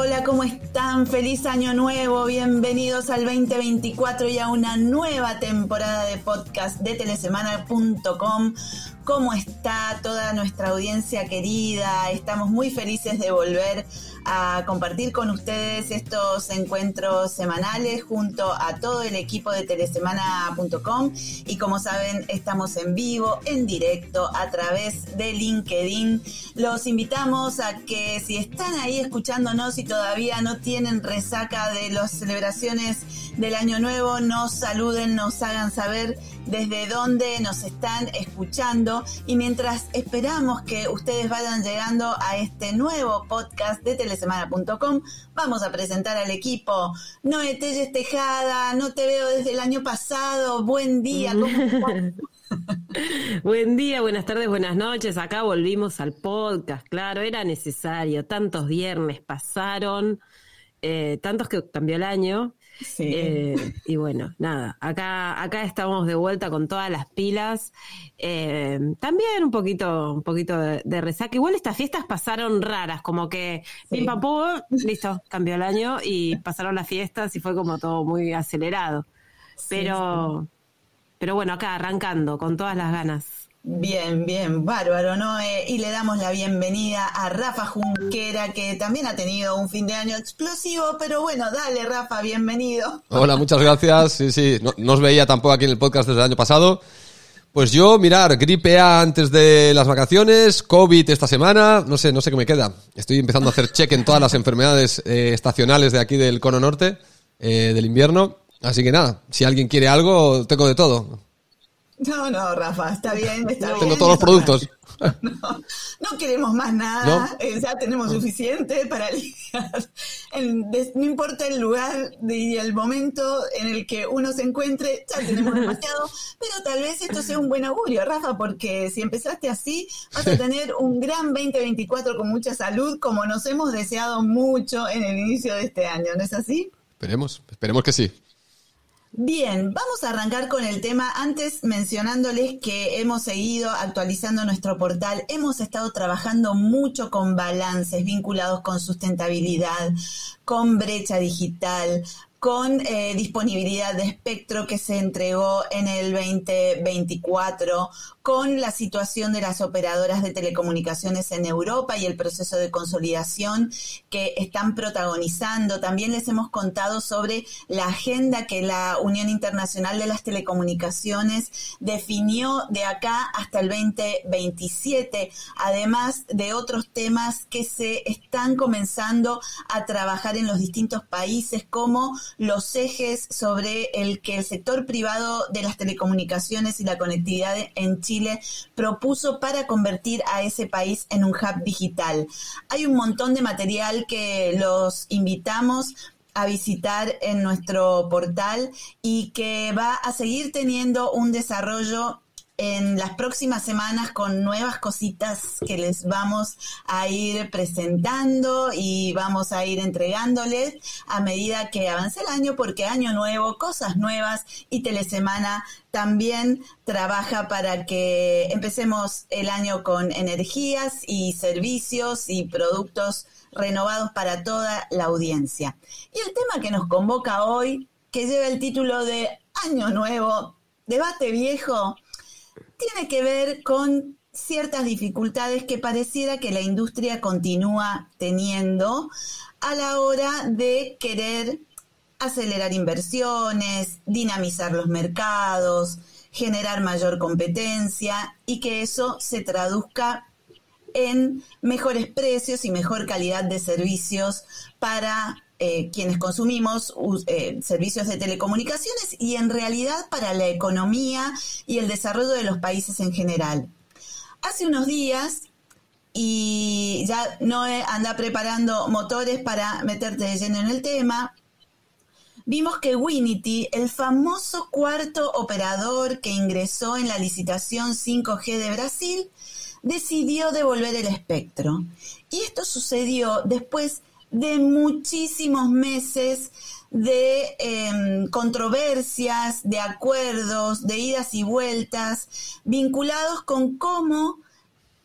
Hola, ¿cómo están? Feliz año nuevo, bienvenidos al 2024 y a una nueva temporada de podcast de telesemana.com. ¿Cómo está toda nuestra audiencia querida? Estamos muy felices de volver a compartir con ustedes estos encuentros semanales junto a todo el equipo de telesemana.com y como saben estamos en vivo, en directo a través de LinkedIn. Los invitamos a que si están ahí escuchándonos y todavía no tienen resaca de las celebraciones del año nuevo, nos saluden, nos hagan saber desde dónde nos están escuchando y mientras esperamos que ustedes vayan llegando a este nuevo podcast de telesemana.com, vamos a presentar al equipo. Noé Telles Tejada, no te veo desde el año pasado, buen día, Buen día, buenas tardes, buenas noches. Acá volvimos al podcast, claro, era necesario. Tantos viernes pasaron, eh, tantos que cambió el año. Eh, y bueno, nada, acá, acá estamos de vuelta con todas las pilas. Eh, también un poquito, un poquito de, resaca. Igual estas fiestas pasaron raras, como que pim pam listo, cambió el año y pasaron las fiestas y fue como todo muy acelerado. Pero, pero bueno, acá arrancando con todas las ganas. Bien, bien, bárbaro, ¿no? Eh, y le damos la bienvenida a Rafa Junquera, que también ha tenido un fin de año explosivo, pero bueno, dale, Rafa, bienvenido. Hola, muchas gracias. Sí, sí, no, os veía tampoco aquí en el podcast desde el año pasado. Pues yo, mirar, gripe A antes de las vacaciones, COVID esta semana, no sé, no sé qué me queda. Estoy empezando a hacer check en todas las enfermedades eh, estacionales de aquí del cono norte, eh, del invierno. Así que nada, si alguien quiere algo, tengo de todo. No, no, Rafa, está bien, está Tengo todos los productos. No, queremos más nada, eh, ya tenemos suficiente para lidiar. no importa el lugar y el momento en el que uno se encuentre, ya tenemos demasiado, pero tal vez esto sea un buen augurio, Rafa, porque si empezaste así, vas a tener un gran 2024 con mucha salud, como nos hemos deseado mucho en el inicio de este año, ¿no es así? Esperemos, esperemos que sí. Bien, vamos a arrancar con el tema. Antes mencionándoles que hemos seguido actualizando nuestro portal, hemos estado trabajando mucho con balances vinculados con sustentabilidad, con brecha digital, con eh, disponibilidad de espectro que se entregó en el 2024, con la situación de las operadoras de telecomunicaciones en Europa y el proceso de consolidación que están protagonizando. También les hemos contado sobre la agenda que la Unión Internacional de las Telecomunicaciones definió de acá hasta el 2027, además de otros temas que se están comenzando a trabajar en los distintos países como los ejes sobre el que el sector privado de las telecomunicaciones y la conectividad en Chile propuso para convertir a ese país en un hub digital. Hay un montón de material que los invitamos a visitar en nuestro portal y que va a seguir teniendo un desarrollo en las próximas semanas con nuevas cositas que les vamos a ir presentando y vamos a ir entregándoles a medida que avance el año, porque año nuevo, cosas nuevas y Telesemana también trabaja para que empecemos el año con energías y servicios y productos renovados para toda la audiencia. Y el tema que nos convoca hoy, que lleva el título de Año Nuevo, debate viejo, tiene que ver con ciertas dificultades que pareciera que la industria continúa teniendo a la hora de querer acelerar inversiones, dinamizar los mercados, generar mayor competencia y que eso se traduzca en mejores precios y mejor calidad de servicios para eh, quienes consumimos eh, servicios de telecomunicaciones y en realidad para la economía y el desarrollo de los países en general. Hace unos días, y ya no anda preparando motores para meterte de lleno en el tema, vimos que Winity, el famoso cuarto operador que ingresó en la licitación 5G de Brasil, decidió devolver el espectro. Y esto sucedió después de muchísimos meses de em, controversias, de acuerdos, de idas y vueltas, vinculados con cómo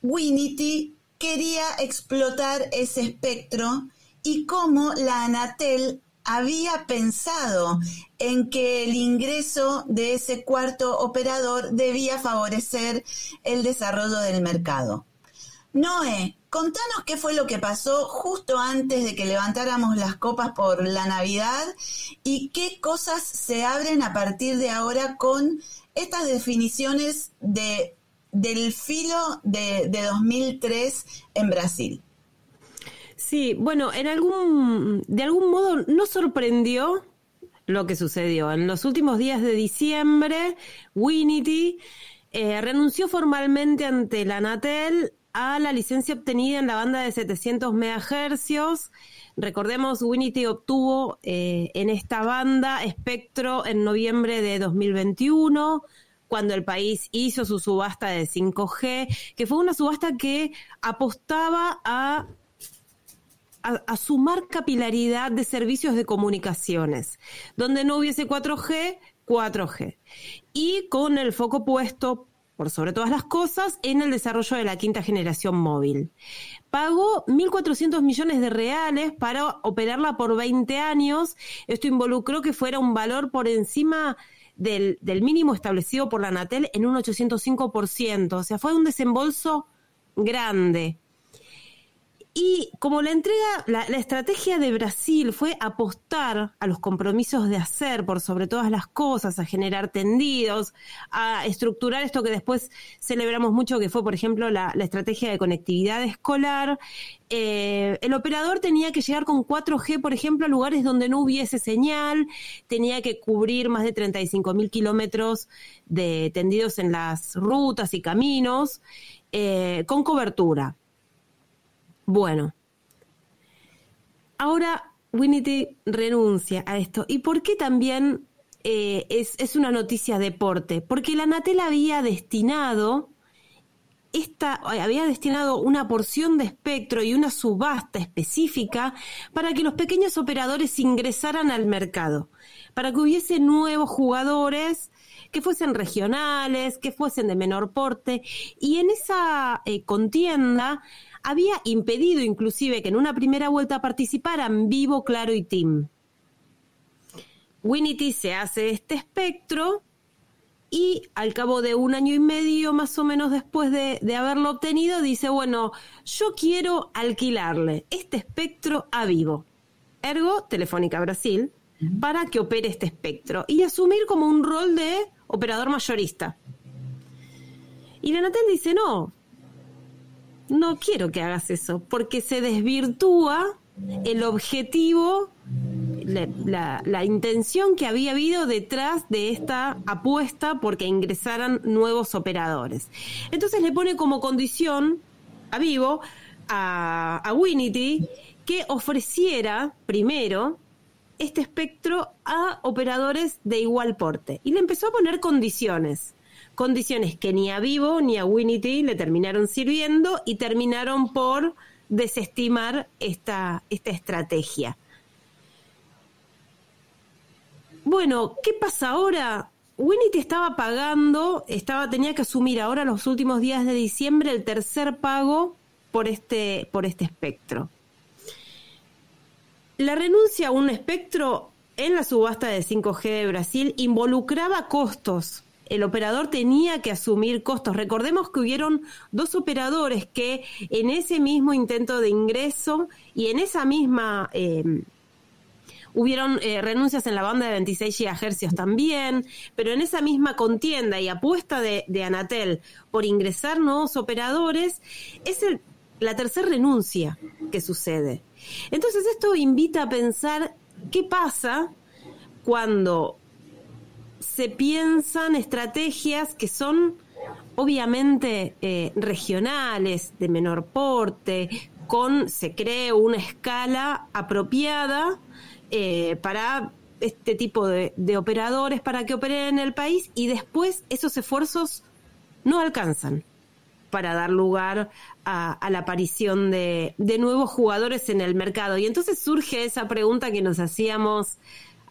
Winity quería explotar ese espectro y cómo la Anatel había pensado en que el ingreso de ese cuarto operador debía favorecer el desarrollo del mercado. Noé, contanos qué fue lo que pasó justo antes de que levantáramos las copas por la Navidad y qué cosas se abren a partir de ahora con estas definiciones de, del filo de, de 2003 en Brasil. Sí, bueno, en algún, de algún modo no sorprendió lo que sucedió. En los últimos días de diciembre, Winity eh, renunció formalmente ante la Anatel a la licencia obtenida en la banda de 700 MHz. Recordemos, Winity obtuvo eh, en esta banda espectro en noviembre de 2021 cuando el país hizo su subasta de 5G, que fue una subasta que apostaba a a, sumar capilaridad de servicios de comunicaciones, donde no hubiese 4G, 4G. Y con el foco puesto por sobre todas las cosas, en el desarrollo de la quinta generación móvil. Pagó 1.400 millones de reales para operarla por 20 años. Esto involucró que fuera un valor por encima del, del mínimo establecido por la Natel en un 805%. O sea, fue un desembolso grande. Y como la entrega, la, estrategia de Brasil fue apostar a los compromisos de hacer por sobre todas las cosas, a generar tendidos, a estructurar esto que después celebramos mucho, que fue, por ejemplo, la, estrategia de conectividad escolar. Eh, el operador tenía que llegar con 4G, por ejemplo, a lugares donde no hubiese señal, tenía que cubrir más de 35 mil kilómetros de tendidos en las rutas y caminos, eh, con cobertura. Bueno, ahora Winity renuncia a esto. ¿Y por qué también eh, es, es, una noticia deporte? Porque la Natel había destinado esta, había destinado una porción de espectro y una subasta específica para que los pequeños operadores ingresaran al mercado, para que hubiese nuevos jugadores que fuesen regionales, que fuesen de menor porte, y en esa eh, contienda había impedido inclusive que en una primera vuelta participaran Vivo, Claro y Team. Winity se hace este espectro y al cabo de un año y medio más o menos después de, haberlo obtenido dice, bueno, yo quiero alquilarle este espectro a Vivo, ergo Telefónica Brasil, para que opere este espectro y asumir como un rol de operador mayorista. Y la Natel dice, no, no quiero que hagas eso, porque se desvirtúa el objetivo, la, intención que había habido detrás de esta apuesta porque ingresaran nuevos operadores. Entonces le pone como condición a Vivo, a, a Winity, que ofreciera primero este espectro a operadores de igual porte. Y le empezó a poner condiciones condiciones que ni a Vivo ni a Winity le terminaron sirviendo y terminaron por desestimar esta, esta estrategia. Bueno, ¿qué pasa ahora? Winity estaba pagando, estaba, tenía que asumir ahora los últimos días de diciembre el tercer pago por este, por este espectro. La renuncia a un espectro en la subasta de 5G de Brasil involucraba costos el operador tenía que asumir costos. Recordemos que hubieron dos operadores que en ese mismo intento de ingreso y en esa misma... Eh, hubieron eh, renuncias en la banda de 26 GHz también, pero en esa misma contienda y apuesta de, Anatel por ingresar nuevos operadores, es la tercera renuncia que sucede. Entonces esto invita a pensar qué pasa cuando se piensan estrategias que son obviamente eh, regionales, de menor porte, con, se cree, una escala apropiada eh, para este tipo de, operadores para que operen en el país y después esos esfuerzos no alcanzan para dar lugar a, la aparición de, de, nuevos jugadores en el mercado. Y entonces surge esa pregunta que nos hacíamos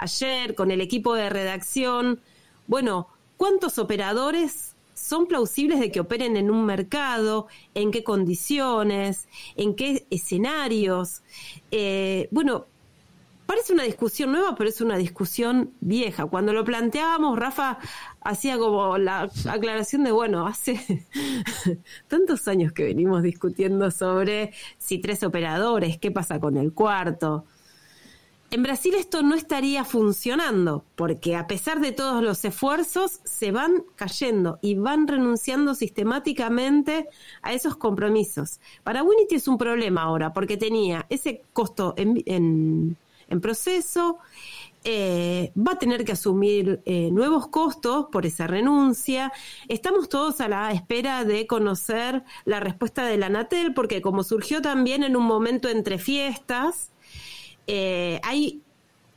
ayer con el equipo de redacción, bueno, ¿cuántos operadores son plausibles de que operen en un mercado, en qué condiciones, en qué escenarios. Eh, bueno, parece una discusión nueva, pero es una discusión vieja. Cuando lo planteábamos, Rafa hacía como la aclaración de, bueno, hace tantos años que venimos discutiendo sobre si tres operadores, qué pasa con el cuarto. En Brasil esto no estaría funcionando, porque a pesar de todos los esfuerzos, se van cayendo y van renunciando sistemáticamente a esos compromisos. Para Winity es un problema ahora, porque tenía ese costo en, proceso, eh, va a tener que asumir eh, nuevos costos por esa renuncia. Estamos todos a la espera de conocer la respuesta de la Anatel, porque como surgió también en un momento entre fiestas, eh, hay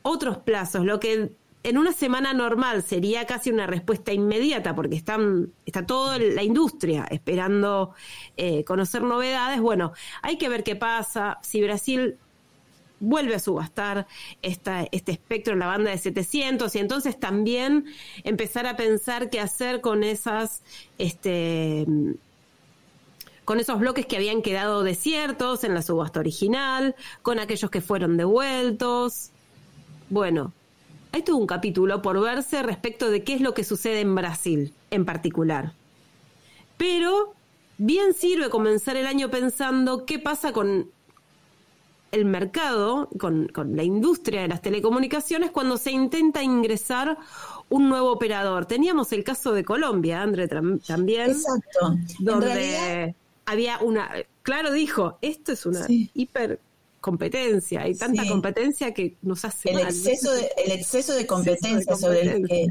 otros plazos, lo que en una semana normal sería casi una respuesta inmediata porque están, está toda la industria esperando eh, conocer novedades. Bueno, hay que ver qué pasa. Si Brasil vuelve a subastar esta, este espectro en la banda de 700 y entonces también empezar a pensar qué hacer con esas este, con esos bloques que habían quedado desiertos en la subasta original, con aquellos que fueron devueltos. Bueno, hay todo un capítulo por verse respecto de qué es lo que sucede en Brasil en particular. Pero bien sirve comenzar el año pensando qué pasa con el mercado, con, la industria de las telecomunicaciones cuando se intenta ingresar un nuevo operador. Teníamos el caso de Colombia, André, también. Exacto. Donde había una, claro dijo, esto es una hiper competencia, hay tanta competencia que nos hace el exceso de, el exceso de competencia sobre el que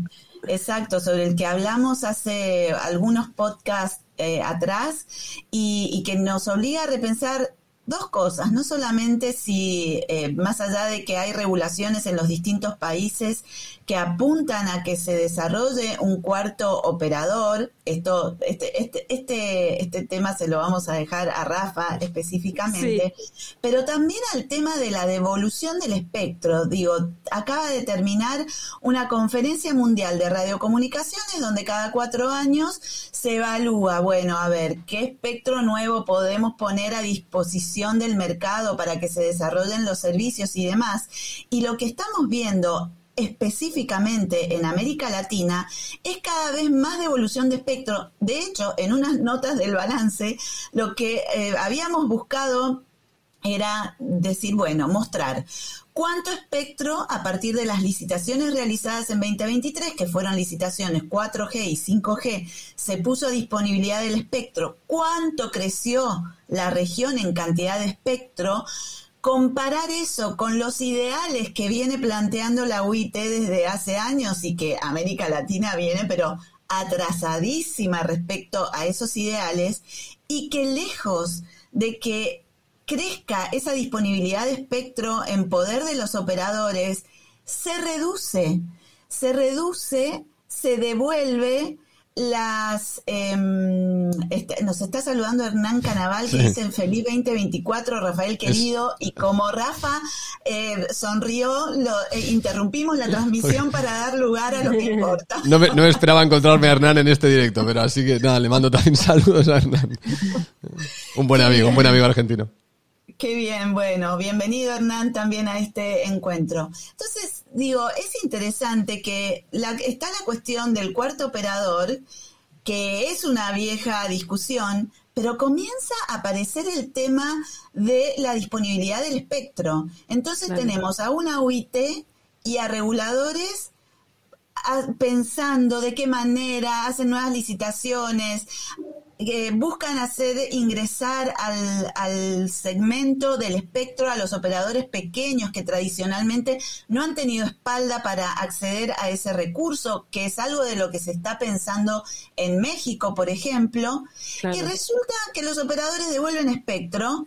exacto sobre el que hablamos hace algunos podcasts eh, atrás y, y, que nos obliga a repensar dos cosas, no solamente si eh, más allá de que hay regulaciones en los distintos países que apuntan a que se desarrolle un cuarto operador, esto, este, este, este, este tema se lo vamos a dejar a Rafa específicamente, pero también al tema de la devolución del espectro. Digo, acaba de terminar una conferencia mundial de radiocomunicaciones donde cada cuatro años se evalúa, bueno, a ver, qué espectro nuevo podemos poner a disposición del mercado para que se desarrollen los servicios y demás. Y lo que estamos viendo específicamente en América Latina es cada vez más devolución de espectro. De hecho, en unas notas del balance, lo que eh, habíamos buscado era decir, bueno, mostrar cuánto espectro a partir de las licitaciones realizadas en 2023, que fueron licitaciones 4G y 5G, se puso a disponibilidad del espectro, cuánto creció la región en cantidad de espectro, comparar eso con los ideales que viene planteando la UIT desde hace años y que América Latina viene, pero atrasadísima respecto a esos ideales, y que lejos de que crezca esa disponibilidad de espectro en poder de los operadores, se reduce, se reduce, se devuelve las em, este, nos está saludando Hernán Canaval que dice feliz 2024 Rafael querido y como Rafa eh, sonrió lo, eh, interrumpimos la transmisión para dar lugar a lo que importa no me, no esperaba encontrarme a Hernán en este directo pero así que nada le mando también saludos a Hernán. Un buen amigo un buen amigo argentino Qué bien, bueno, bienvenido Hernán también a este encuentro. Entonces, digo, es interesante que la, está la cuestión del cuarto operador, que es una vieja discusión, pero comienza a aparecer el tema de la disponibilidad del espectro. Entonces tenemos a una UIT y a reguladores pensando de qué manera hacen nuevas licitaciones, que buscan hacer ingresar al, al, segmento del espectro a los operadores pequeños que tradicionalmente no han tenido espalda para acceder a ese recurso, que es algo de lo que se está pensando en México, por ejemplo. Y resulta que los operadores devuelven espectro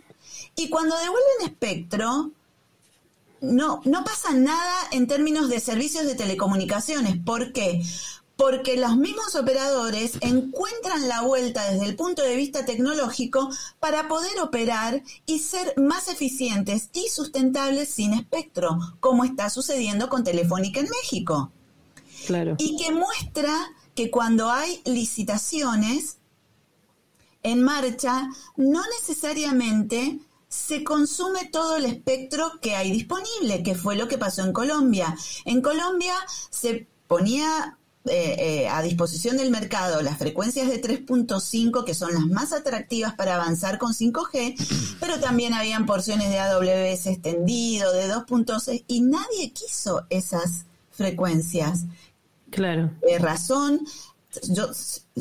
y cuando devuelven espectro, no, no pasa nada en términos de servicios de telecomunicaciones. ¿Por qué? Porque los mismos operadores encuentran la vuelta desde el punto de vista tecnológico para poder operar y ser más eficientes y sustentables sin espectro, como está sucediendo con Telefónica en México. Claro. Y que muestra que cuando hay licitaciones en marcha, no necesariamente se consume todo el espectro que hay disponible, que fue lo que pasó en Colombia. En Colombia se ponía eh, eh, a disposición del mercado las frecuencias de 3.5, que son las más atractivas para avanzar con 5G, pero también habían porciones de AWS extendido, de 2.6, y nadie quiso esas frecuencias. Claro. De razón, yo,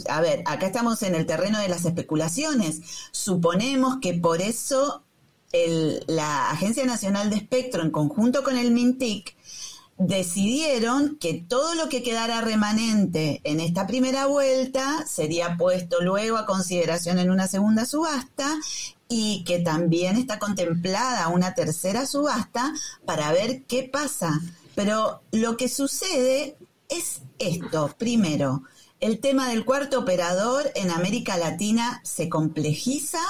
a ver, acá estamos en el terreno de las especulaciones. Suponemos que por eso la Agencia Nacional de Espectro, en conjunto con el MINTIC, decidieron que todo lo que quedara remanente en esta primera vuelta sería puesto luego a consideración en una segunda subasta y que también está contemplada una tercera subasta para ver qué pasa. Pero lo que sucede es esto. Primero, el tema del cuarto operador en América Latina se complejiza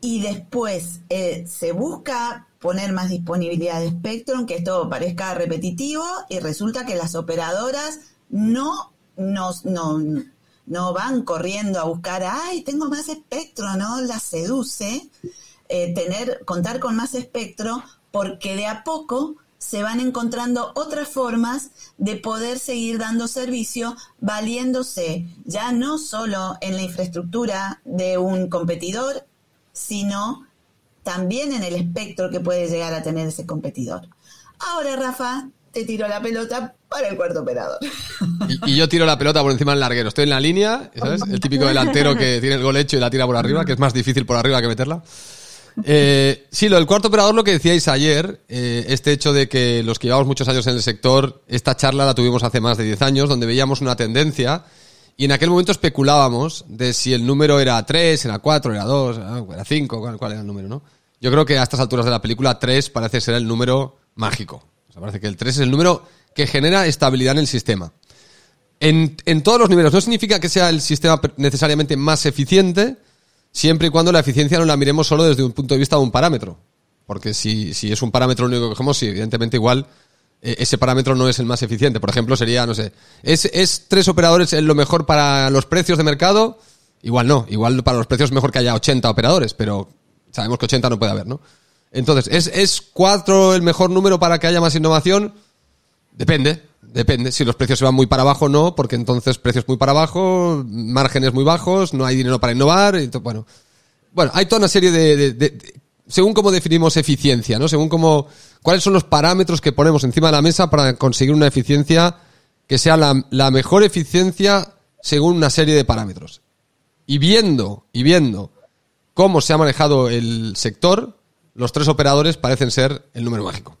y después eh, se busca poner más disponibilidad de espectro, aunque esto parezca repetitivo, y resulta que las operadoras no, nos, no, no van corriendo a buscar, ay, tengo más espectro, ¿no? Las seduce eh, tener, contar con más espectro, porque de a poco se van encontrando otras formas de poder seguir dando servicio valiéndose ya no solo en la infraestructura de un competidor, sino también en el espectro que puede llegar a tener ese competidor. Ahora, Rafa, te tiro la pelota para el cuarto operador. Y, yo tiro la pelota por encima del larguero. Estoy en la línea, ¿sabes? El típico delantero que tiene el gol hecho y la tira por arriba, que es más difícil por arriba que meterla. Eh, sí, lo del cuarto operador, lo que decíais ayer, eh, este hecho de que los que llevamos muchos años en el sector, esta charla la tuvimos hace más de 10 años, donde veíamos una tendencia y en aquel momento especulábamos de si el número era 3, era 4, era 2, ah, era 5, cuál, era el número, ¿no? Yo creo que a estas alturas de la película 3 parece ser el número mágico. O sea, parece que el 3 es el número que genera estabilidad en el sistema. En, en todos los niveles. No significa que sea el sistema necesariamente más eficiente, siempre y cuando la eficiencia no la miremos solo desde un punto de vista de un parámetro. Porque si, si es un parámetro único que cogemos, sí, evidentemente igual eh, ese parámetro no es el más eficiente. Por ejemplo, sería, no sé, ¿es, ¿es tres operadores lo mejor para los precios de mercado? Igual no, igual para los precios es mejor que haya 80 operadores, pero sabemos que 80 no puede haber, ¿no? Entonces, ¿es, ¿es 4 el mejor número para que haya más innovación? Depende, depende. Si los precios se van muy para abajo, no, porque entonces precios muy para abajo, márgenes muy bajos, no hay dinero para innovar, y bueno. Bueno, hay toda una serie de, según cómo definimos eficiencia, ¿no? Según cómo, cuáles son los parámetros que ponemos encima de la mesa para conseguir una eficiencia que sea la, la mejor eficiencia según una serie de parámetros. Y viendo, y viendo cómo se ha manejado el sector, los tres operadores parecen ser el número mágico.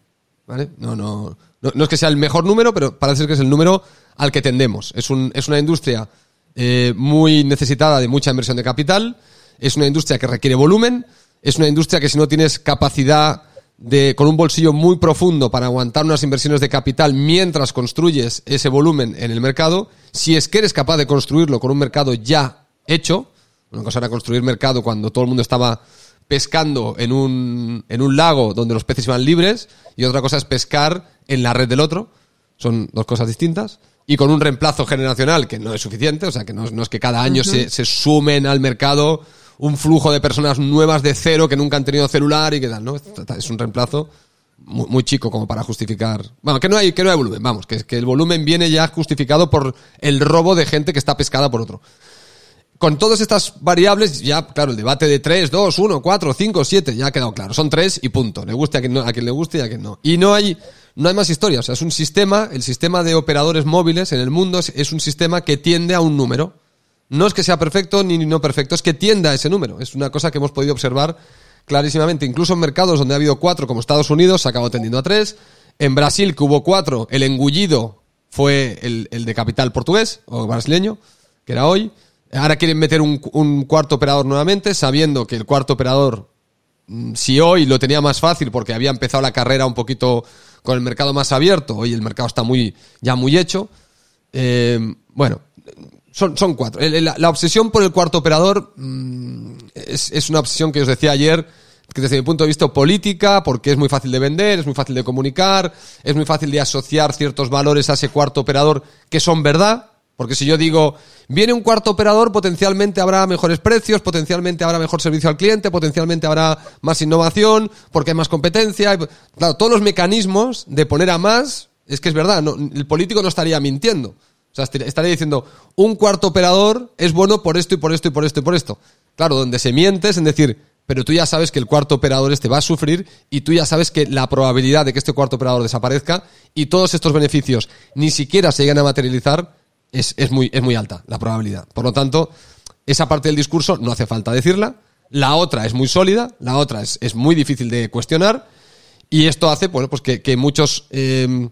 No, no, no, es que sea el mejor número, pero parece que es el número al que tendemos. Es, un, es una industria eh, muy necesitada de mucha inversión de capital, es una industria que requiere volumen, es una industria que si no tienes capacidad de, con un bolsillo muy profundo para aguantar unas inversiones de capital mientras construyes ese volumen en el mercado, si es que eres capaz de construirlo con un mercado ya hecho, una cosa era construir mercado cuando todo el mundo estaba pescando en un, en un lago donde los peces iban libres y otra cosa es pescar en la red del otro. Son dos cosas distintas. Y con un reemplazo generacional que no es suficiente, o sea, que no, es que cada año se, se sumen al mercado un flujo de personas nuevas de cero que nunca han tenido celular y que tal, ¿no? Es un reemplazo muy, chico como para justificar. Bueno, que no hay, que no hay volumen, vamos, que, que el volumen viene ya justificado por el robo de gente que está pescada por otro. Con todas estas variables, ya, claro, el debate de 3, 2, 1, 4, 5, 7, ya ha quedado claro. Son 3 y punto. Le guste a quien, no, a quien le guste y a quien no. Y no hay, no hay más historia. O sea, es un sistema, el sistema de operadores móviles en el mundo es, un sistema que tiende a un número. No es que sea perfecto ni no perfecto, es que tienda a ese número. Es una cosa que hemos podido observar clarísimamente. Incluso en mercados donde ha habido cuatro, como Estados Unidos, se acabó tendiendo a tres. En Brasil, que hubo cuatro, el engullido fue el, de capital portugués o brasileño, que era hoy. Ahora quieren meter un, un, cuarto operador nuevamente, sabiendo que el cuarto operador, mm, si hoy lo tenía más fácil porque había empezado la carrera un poquito con el mercado más abierto, hoy el mercado está muy, ya muy hecho. Eh, bueno, son, son cuatro. La, obsesión por el cuarto operador mm, es, es, una obsesión que os decía ayer, que desde mi punto de vista política, porque es muy fácil de vender, es muy fácil de comunicar, es muy fácil de asociar ciertos valores a ese cuarto operador que son verdad, Porque si yo digo, viene un cuarto operador, potencialmente habrá mejores precios, potencialmente habrá mejor servicio al cliente, potencialmente habrá más innovación, porque hay más competencia. Claro, todos los mecanismos de poner a más, es que es verdad, el político no estaría mintiendo. O sea, estaría diciendo, un cuarto operador es bueno por esto y por esto y por esto y por esto. Claro, donde se miente es en decir, pero tú ya sabes que el cuarto operador este va a sufrir y tú ya sabes que la probabilidad de que este cuarto operador desaparezca y todos estos beneficios ni siquiera se lleguen a materializar es, muy, es muy alta, la probabilidad. Por lo tanto, esa parte del discurso no hace falta decirla. La otra es muy sólida, la otra es, es muy difícil de cuestionar y esto hace bueno, pues que, que muchos... Eh,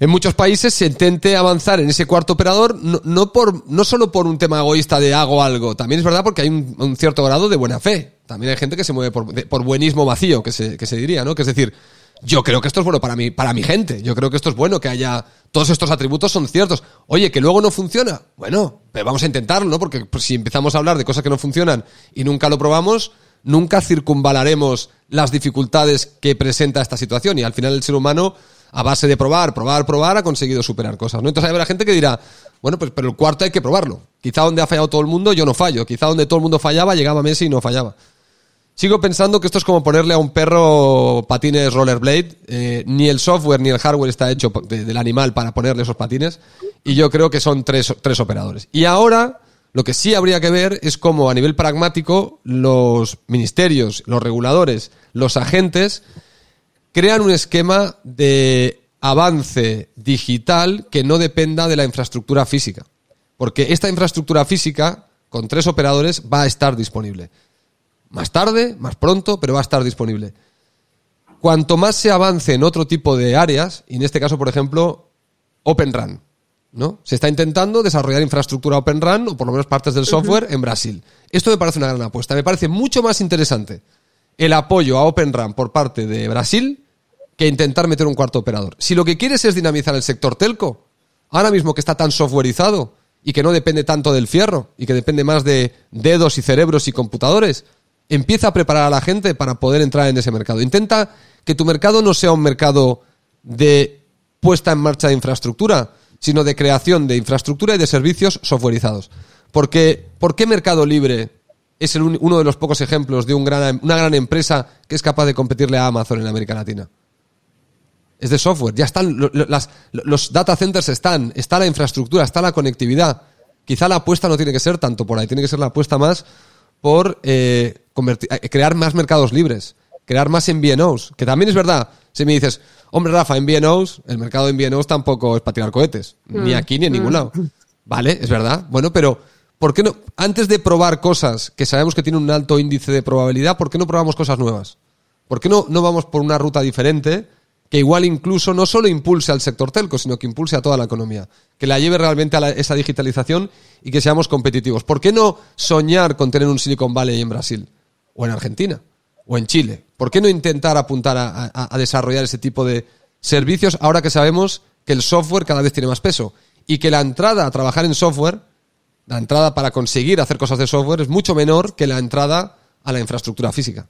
en muchos países se intente avanzar en ese cuarto operador, no, por, no solo por un tema egoísta de hago algo, también es verdad porque hay un, cierto grado de buena fe. También hay gente que se mueve por, por buenismo vacío, que se, que se diría, ¿no? Que es decir, yo creo que esto es bueno para para mi gente. Yo creo que esto es bueno, que haya todos estos atributos son ciertos. Oye, que luego no funciona. Bueno, pero vamos a intentarlo, ¿no? Porque pues, si empezamos a hablar de cosas que no funcionan y nunca lo probamos, nunca circunvalaremos las dificultades que presenta esta situación. Y al final el ser humano a base de probar, probar, probar, ha conseguido superar cosas. ¿no? Entonces habrá gente que dirá, bueno, pues pero el cuarto hay que probarlo. Quizá donde ha fallado todo el mundo yo no fallo. Quizá donde todo el mundo fallaba llegaba Messi y no fallaba. Sigo pensando que esto es como ponerle a un perro patines rollerblade. Eh, ni el software ni el hardware está hecho del animal para ponerle esos patines. Y yo creo que son tres, tres operadores. Y ahora lo que sí habría que ver es cómo a nivel pragmático los ministerios, los reguladores, los agentes crean un esquema de avance digital que no dependa de la infraestructura física. Porque esta infraestructura física, con tres operadores, va a estar disponible. Más tarde, más pronto, pero va a estar disponible. Cuanto más se avance en otro tipo de áreas, y en este caso, por ejemplo, Open RAN, ¿no? Se está intentando desarrollar infraestructura Open RAN, o por lo menos partes del software, en Brasil. Esto me parece una gran apuesta. Me parece mucho más interesante el apoyo a Open RAN por parte de Brasil que intentar meter un cuarto operador. Si lo que quieres es dinamizar el sector telco, ahora mismo que está tan softwareizado y que no depende tanto del fierro y que depende más de dedos y cerebros y computadores, empieza a preparar a la gente para poder entrar en ese mercado. Intenta que tu mercado no sea un mercado de puesta en marcha de infraestructura, sino de creación de infraestructura y de servicios softwareizados. Porque, ¿por qué Mercado Libre es uno de los pocos ejemplos de una gran empresa que es capaz de competirle a Amazon en América Latina. Es de software, ya están, los data centers están, está la infraestructura, está la conectividad. Quizá la apuesta no tiene que ser tanto por ahí, tiene que ser la apuesta más por eh, eh, crear más mercados libres, crear más MVNOs, que también es verdad. Si me dices, hombre Rafa, MVNOs, el mercado de MVNOs tampoco es para tirar cohetes, ni mm. aquí ni en ningún mm. lado. Vale, es verdad. Bueno, pero ¿por qué no? Antes de probar cosas que sabemos que tienen un alto índice de probabilidad, ¿por qué no probamos cosas nuevas? ¿Por qué no, no vamos por una ruta diferente que igual incluso no solo impulse al sector telco, sino que impulse a toda la economía, que la lleve realmente a esa digitalización y que seamos competitivos? ¿Por qué no soñar con tener un Silicon Valley en Brasil? ¿O en Argentina? ¿O en Chile? ¿Por qué no intentar apuntar a desarrollar ese tipo de servicios ahora que sabemos que el software cada vez tiene más peso? Y que la entrada a trabajar en software la entrada para conseguir hacer cosas de software es mucho menor que la entrada a la infraestructura física.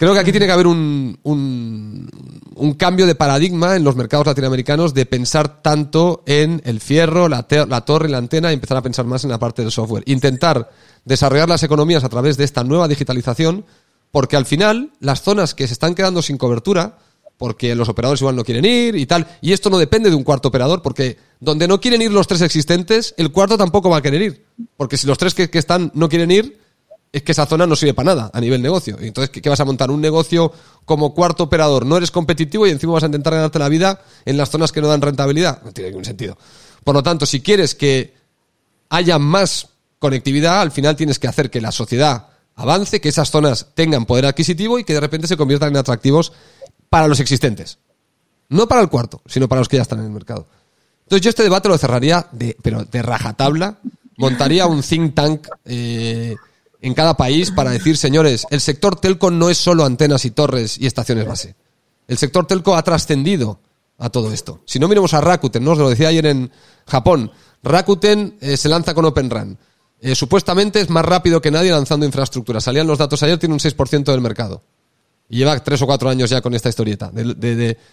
Creo que aquí tiene que haber un, un, cambio de paradigma en los mercados latinoamericanos de pensar tanto en el fierro, la, torre y la antena y empezar a pensar más en la parte del software. Intentar desarrollar las economías a través de esta nueva digitalización, porque al final las zonas que se están quedando sin cobertura, porque los operadores igual no quieren ir y tal. Y esto no depende de un cuarto operador, porque donde no quieren ir los tres existentes, el cuarto tampoco va a querer ir. Porque si los tres que, están no quieren ir, es que esa zona no sirve para nada a nivel negocio. Entonces, ¿qué, vas a montar? Un negocio como cuarto operador. No eres competitivo y encima vas a intentar ganarte la vida en las zonas que no dan rentabilidad. No tiene ningún sentido. Por lo tanto, si quieres que haya más conectividad, al final tienes que hacer que la sociedad avance, que esas zonas tengan poder adquisitivo y que de repente se conviertan en atractivos para los existentes. No para el cuarto, sino para los que ya están en el mercado. Entonces yo este debate lo cerraría, de, pero de rajatabla, montaría un think tank eh, en cada país para decir, señores, el sector telco no es solo antenas y torres y estaciones base. El sector telco ha trascendido a todo esto. Si no miremos a Rakuten, ¿no? Os lo decía ayer en Japón. Rakuten eh, se lanza con Open RAN. Eh, supuestamente es más rápido que nadie lanzando infraestructura. Salían los datos ayer, tiene un 6% del mercado. Y lleva tres o cuatro años ya con esta historieta.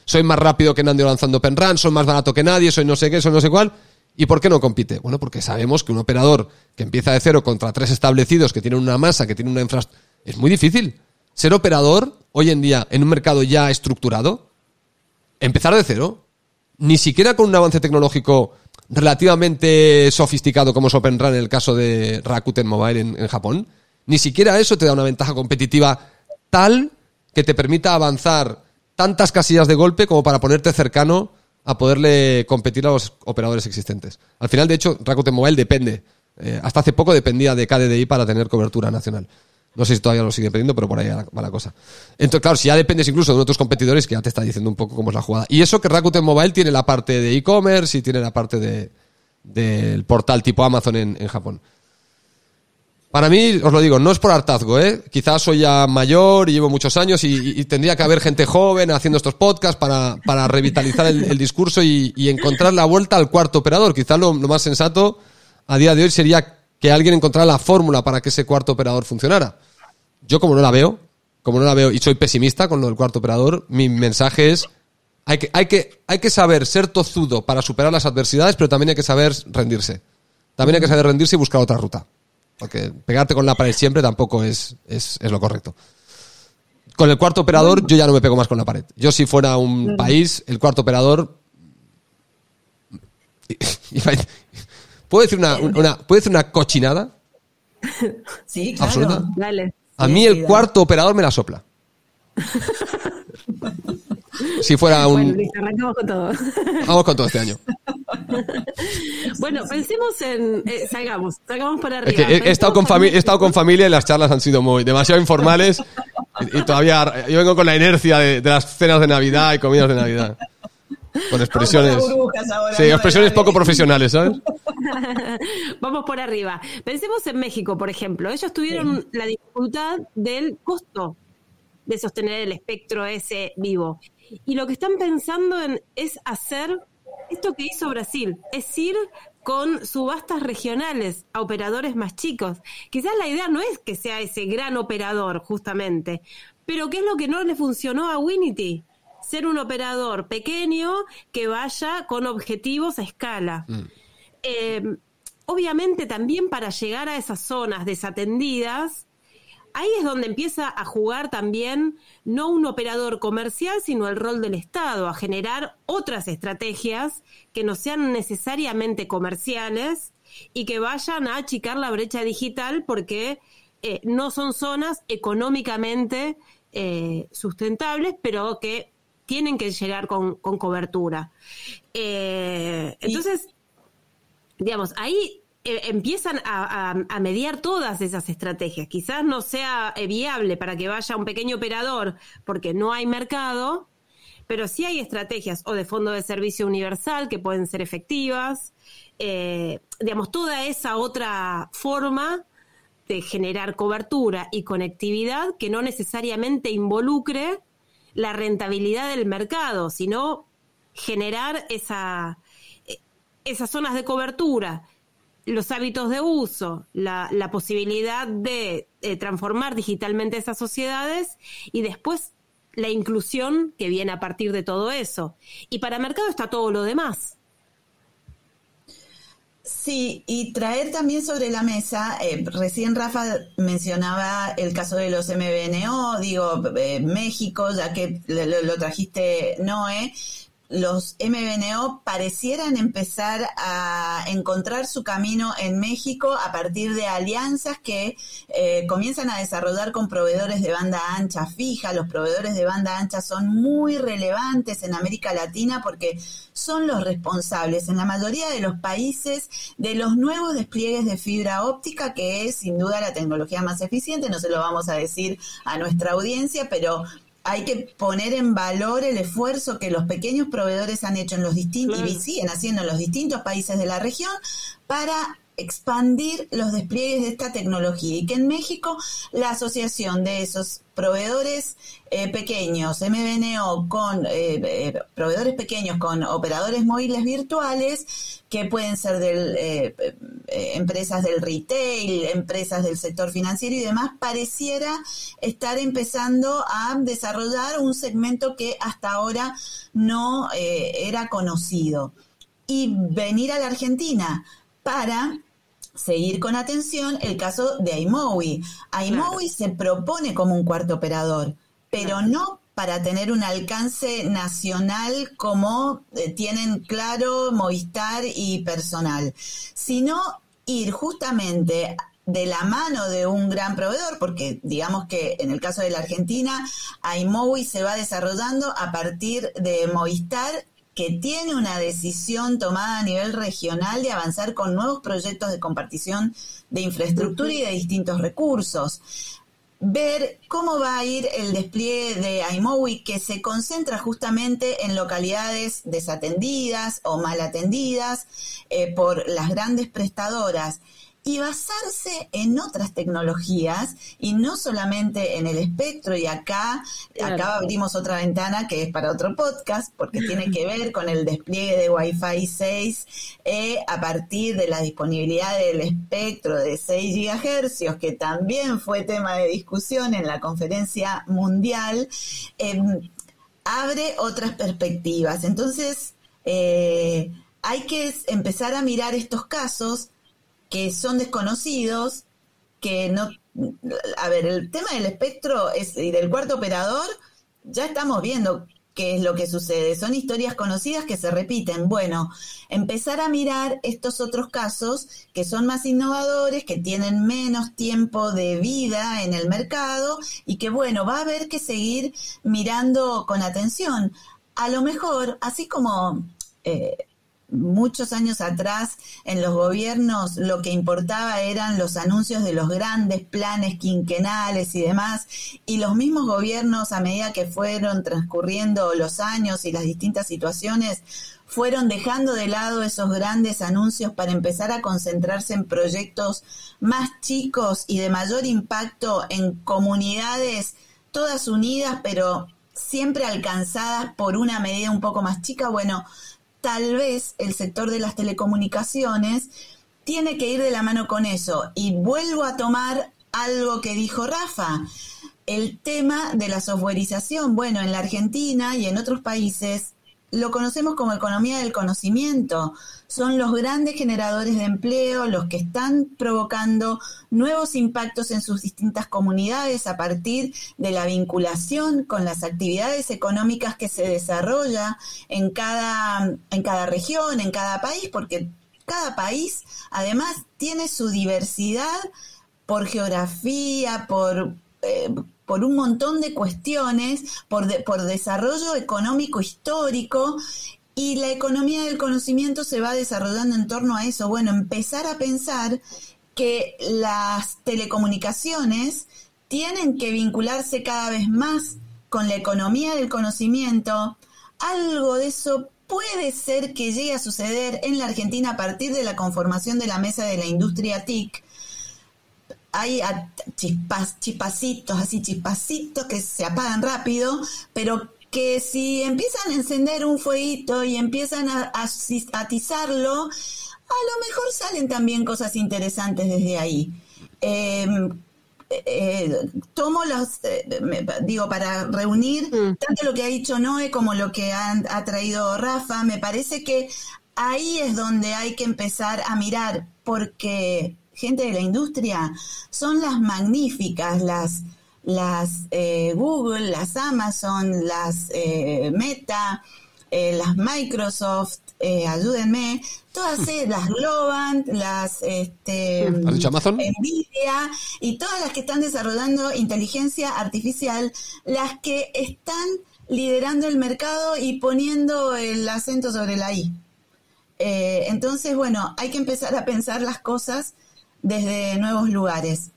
Soy más rápido que nadie lanzando penran, soy más barato que nadie, soy no sé qué, soy no sé cuál. ¿Y por qué no compite? Bueno, porque sabemos que un operador que empieza de cero contra tres establecidos que tienen una masa, que tienen una infraestructura, es muy difícil. Ser operador hoy en día en un mercado ya estructurado, empezar de cero, ni siquiera con un avance tecnológico relativamente sofisticado como es OpenRun en el caso de Rakuten Mobile en, Japón, ni siquiera eso te da una ventaja competitiva tal que te permita avanzar tantas casillas de golpe como para ponerte cercano a poderle competir a los operadores existentes. Al final, de hecho, Rakuten Mobile depende. Eh, hasta hace poco dependía de KDDI para tener cobertura nacional. No sé si todavía lo sigue dependiendo, pero por ahí va la cosa. Entonces, claro, si ya dependes incluso de otros competidores, que ya te está diciendo un poco cómo es la jugada. Y eso que Rakuten Mobile tiene la parte de e-commerce y tiene la parte de, del portal tipo Amazon en, Japón. Para mí, os lo digo, no es por hartazgo, ¿eh? Quizás soy ya mayor y llevo muchos años y, tendría que haber gente joven haciendo estos podcasts para, revitalizar el, discurso y, encontrar la vuelta al cuarto operador. Quizás lo, lo más sensato a día de hoy sería que alguien encontrara la fórmula para que ese cuarto operador funcionara. Yo como no la veo, como no la veo y soy pesimista con lo del cuarto operador, mi mensaje es hay que, hay que, hay que saber ser tozudo para superar las adversidades, pero también hay que saber rendirse. También hay que saber rendirse y buscar otra ruta. Porque pegarte con la pared siempre tampoco es, es, es lo correcto. Con el cuarto operador yo ya no me pego más con la pared. Yo si fuera un país, el cuarto operador... ¿Puedo decir una, una, decir una cochinada? Sí, claro. ¿Absoluta? Dale. A mí el cuarto operador me la sopla. si fuera un... Bueno, arrancamos con todo. Vamos con todo este año. bueno, pensemos en... Eh, salgamos, salgamos por arriba. he, estado con he estado con familia y las charlas han sido muy demasiado informales y, todavía yo vengo con la inercia de, de las cenas de Navidad y comidas de Navidad. Con expresiones. sí, expresiones poco profesionales, ¿sabes? Vamos por arriba. Pensemos en México, por ejemplo. Ellos tuvieron la dificultad del costo de sostener el espectro ese vivo. Y lo que están pensando en es hacer esto que hizo Brasil, es ir con subastas regionales a operadores más chicos. Quizás la idea no es que sea ese gran operador, justamente, pero ¿qué es lo que no le funcionó a Winity? ser un operador pequeño que vaya con objetivos a escala. Mm. Eh, obviamente también para llegar a esas zonas desatendidas, ahí es donde empieza a jugar también no un operador comercial, sino el rol del Estado, a generar otras estrategias que no sean necesariamente comerciales y que vayan a achicar la brecha digital porque eh, no son zonas económicamente eh, sustentables, pero que tienen que llegar con, cobertura. Eh, entonces, digamos, ahí eh, empiezan a, mediar todas esas estrategias. Quizás no sea eh, viable para que vaya un pequeño operador porque no hay mercado, pero sí hay estrategias o de fondo de servicio universal que pueden ser efectivas. digamos, toda esa otra forma de generar cobertura y conectividad que no necesariamente involucre la rentabilidad del mercado, sino generar esa, esas zonas de cobertura, los hábitos de uso, la, posibilidad de, transformar digitalmente esas sociedades y después la inclusión que viene a partir de todo eso. Y para mercado está todo lo demás. Sí, y traer también sobre la mesa, eh, recién Rafa mencionaba el caso de los MBNO, digo, eh, México, ya que lo, lo trajiste Noé, los MBNO parecieran empezar a encontrar su camino en México a partir de alianzas que eh, comienzan a desarrollar con proveedores de banda ancha fija. Los proveedores de banda ancha son muy relevantes en América Latina porque son los responsables en la mayoría de los países de los nuevos despliegues de fibra óptica, que es sin duda la tecnología más eficiente. No se lo vamos a decir a nuestra audiencia, pero hay que poner en valor el esfuerzo que los pequeños proveedores han hecho en los distintos y siguen haciendo en los distintos países de la región para expandir los despliegues de esta tecnología y que en México la asociación de esos proveedores eh, pequeños, MBNO, con eh, eh, proveedores pequeños con operadores móviles virtuales, que pueden ser empresas del retail, empresas del sector financiero y demás, pareciera estar empezando a desarrollar un segmento que hasta ahora no era conocido. y venir a la Argentina para seguir con atención el caso de iMowi. iMowi se propone como un cuarto operador, pero no para tener un alcance nacional como eh, tienen claro Movistar y personal, sino ir justamente de la mano de un gran proveedor, porque digamos que en el caso de la Argentina, iMowi se va desarrollando a partir de Movistar que tiene una decisión tomada a nivel regional de avanzar con nuevos proyectos de compartición de infraestructura y de distintos recursos. Ver cómo va a ir el despliegue de iMowi, que se concentra justamente en localidades desatendidas o mal atendidas eh, por las grandes prestadoras y basarse en otras tecnologías y no solamente en el espectro. Y acá, acá abrimos otra ventana que es para otro podcast, porque tiene que ver con el despliegue de Wi-Fi 6 eh, a partir de la disponibilidad del espectro de 6 GHz, que también fue tema de discusión en la conferencia mundial. Em, abre otras perspectivas. Entonces, eh, hay que empezar a mirar estos casos que son desconocidos, que no... A ver, el tema del espectro es, y del cuarto operador, ya estamos viendo qué es lo que sucede. Son historias conocidas que se repiten. Bueno, empezar a mirar estos otros casos que son más innovadores, que tienen menos tiempo de vida en el mercado y que, bueno, va a haber que seguir mirando con atención. A lo mejor, así como eh, muchos años atrás en los gobiernos lo que importaba eran los anuncios de los grandes planes quinquenales y demás, y los mismos gobiernos a medida que fueron transcurriendo los años y las distintas situaciones, fueron dejando de lado esos grandes anuncios para empezar a concentrarse en proyectos más chicos y de mayor impacto en comunidades todas unidas, pero siempre alcanzadas por una medida un poco más chica. Bueno, tal vez el sector de las telecomunicaciones tiene que ir de la mano con eso. Y vuelvo a tomar algo que dijo Rafa, el tema de la softwareización. Bueno, en la Argentina y en otros países lo conocemos como economía del conocimiento. Son los grandes generadores de empleo, los que están provocando nuevos impactos en sus distintas comunidades a partir de la vinculación con las actividades económicas que se desarrolla en cada, en cada región, en cada país, porque cada país además tiene su diversidad por geografía, por... Eh, por un montón de cuestiones, por, por desarrollo económico histórico, y la economía del conocimiento se va desarrollando en torno a eso. Bueno, empezar a pensar que las telecomunicaciones tienen que vincularse cada vez más con la economía del conocimiento. Algo de eso puede ser que llegue a suceder en la Argentina a partir de la conformación de la mesa de la industria TIC, hay chispas, chispacitos, así chispacitos que se apagan rápido, pero que si empiezan a encender un fueguito y empiezan a, atizarlo, a lo mejor salen también cosas interesantes desde ahí. Em, eh, tomo los, eh, digo, para reunir mm. tanto lo que ha dicho Noé como lo que ha traído Rafa, me parece que ahí es donde hay que empezar a mirar, porque gente de la industria, son las magníficas, las, las eh, Google, las Amazon, las eh, Meta, eh, las Microsoft, ayúdenme, todas las Globant, las este, Nvidia y todas las que están desarrollando inteligencia artificial, las que están liderando el mercado y poniendo el acento sobre la I. entonces, bueno, hay que empezar a pensar las cosas desde nuevos lugares.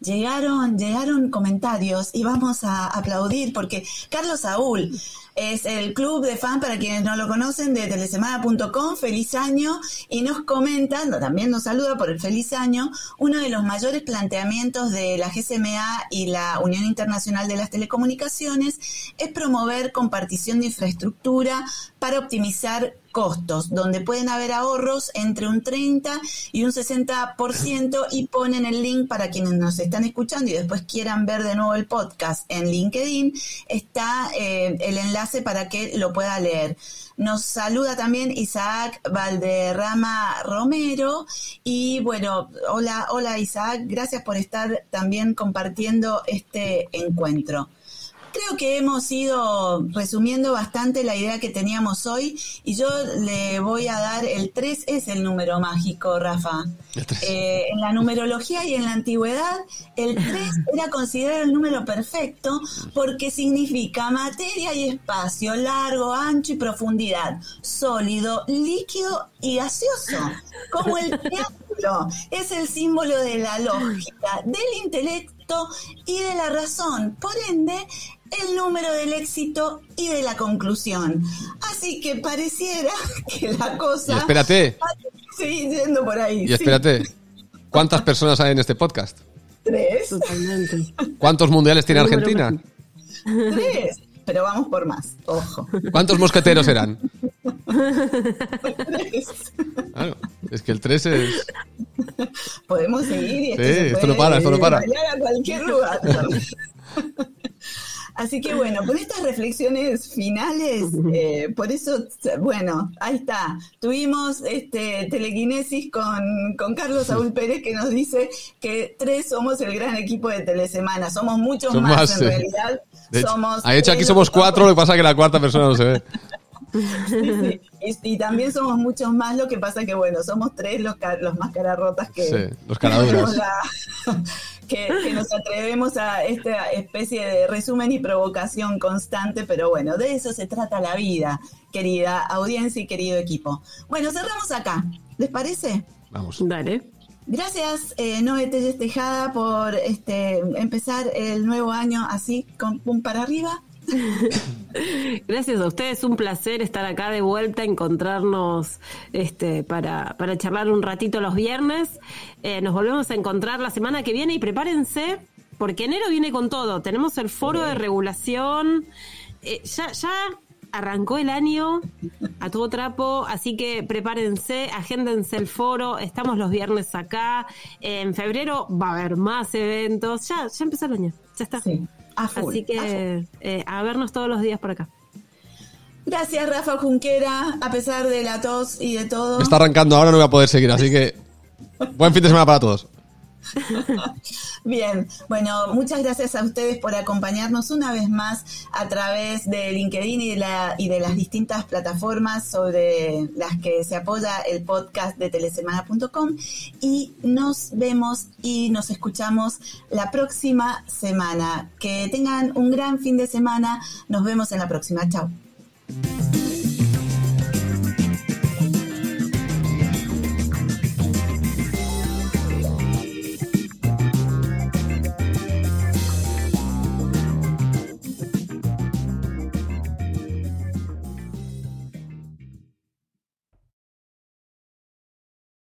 Llegaron, llegaron comentarios y vamos a aplaudir porque Carlos Saúl es el club de fan para quienes no lo conocen de telesemana.com, feliz año, y nos comenta, también nos saluda por el feliz año, uno de los mayores planteamientos de la GSMA y la Unión Internacional de las Telecomunicaciones es promover compartición de infraestructura para optimizar costos, donde pueden haber ahorros entre un 30 y un 60% y ponen el link para quienes nos están escuchando y después quieran ver de nuevo el podcast en LinkedIn, está eh, el enlace para que lo pueda leer. Nos saluda también Isaac Valderrama Romero y bueno, hola, hola Isaac, gracias por estar también compartiendo este encuentro. Creo que hemos ido resumiendo bastante la idea que teníamos hoy y yo le voy a dar el 3 es el número mágico, Rafa. Eh, en la numerología y en la antigüedad, el 3 era considerado el número perfecto porque significa materia y espacio, largo, ancho y profundidad, sólido, líquido y gaseoso, como el triángulo. Es el símbolo de la lógica, del intelecto y de la razón. Por ende, el número del éxito y de la conclusión. Así que pareciera que la cosa... Y espérate. Seguir yendo por ahí. Y espérate. ¿Cuántas personas hay en este podcast? Tres. Totalmente. ¿Cuántos mundiales tiene Argentina? Tres. Pero vamos por más, ojo. ¿Cuántos mosqueteros eran? Tres. Claro, es que el 3 es... Podemos seguir y esto, Sí, se esto puede no para, esto no para. a cualquier lugar. Así que bueno, con estas reflexiones finales, eh, por eso, bueno, ahí está. Tuvimos este telequinesis con, con Carlos Saúl Pérez que nos dice que tres somos el gran equipo de Telesemana. Somos muchos Son más, más, en sí. realidad. De hecho, somos de hecho, aquí somos cuatro, lo que pasa es que la cuarta persona no se ve. Sí, sí. Y, y también somos muchos más, lo que pasa que, bueno, somos tres los, ca- los más cararrotas que, Sí, los que que, que nos atrevemos a esta especie de resumen y provocación constante, pero bueno, de eso se trata la vida, querida audiencia y querido equipo. Bueno, cerramos acá, ¿les parece? Vamos. Dale. Gracias, eh, Noé Telles Tejada, por este, empezar el nuevo año así, con pum para arriba. Gracias a ustedes, un placer estar acá de vuelta, encontrarnos este, para, para charlar un ratito los viernes. Eh, nos volvemos a encontrar la semana que viene y prepárense, porque enero viene con todo. Tenemos el foro de regulación, eh, ya, ya arrancó el año a todo trapo, así que prepárense, agéndense el foro, estamos los viernes acá. En febrero va a haber más eventos, ya, ya empezó el año, ya está. Sí, a full, Así a que eh, a vernos todos los días por acá. Gracias, Rafa Junquera, a pesar de la tos y de todo. Me está arrancando ahora, no voy a poder seguir, así que buen fin de semana para todos. Bien, bueno, muchas gracias a ustedes por acompañarnos una vez más a través de LinkedIn y de, las distintas plataformas sobre las que se apoya el podcast de telesemana.com y nos vemos y nos escuchamos la próxima semana. Que tengan un gran fin de semana. Nos vemos en la próxima. Chao.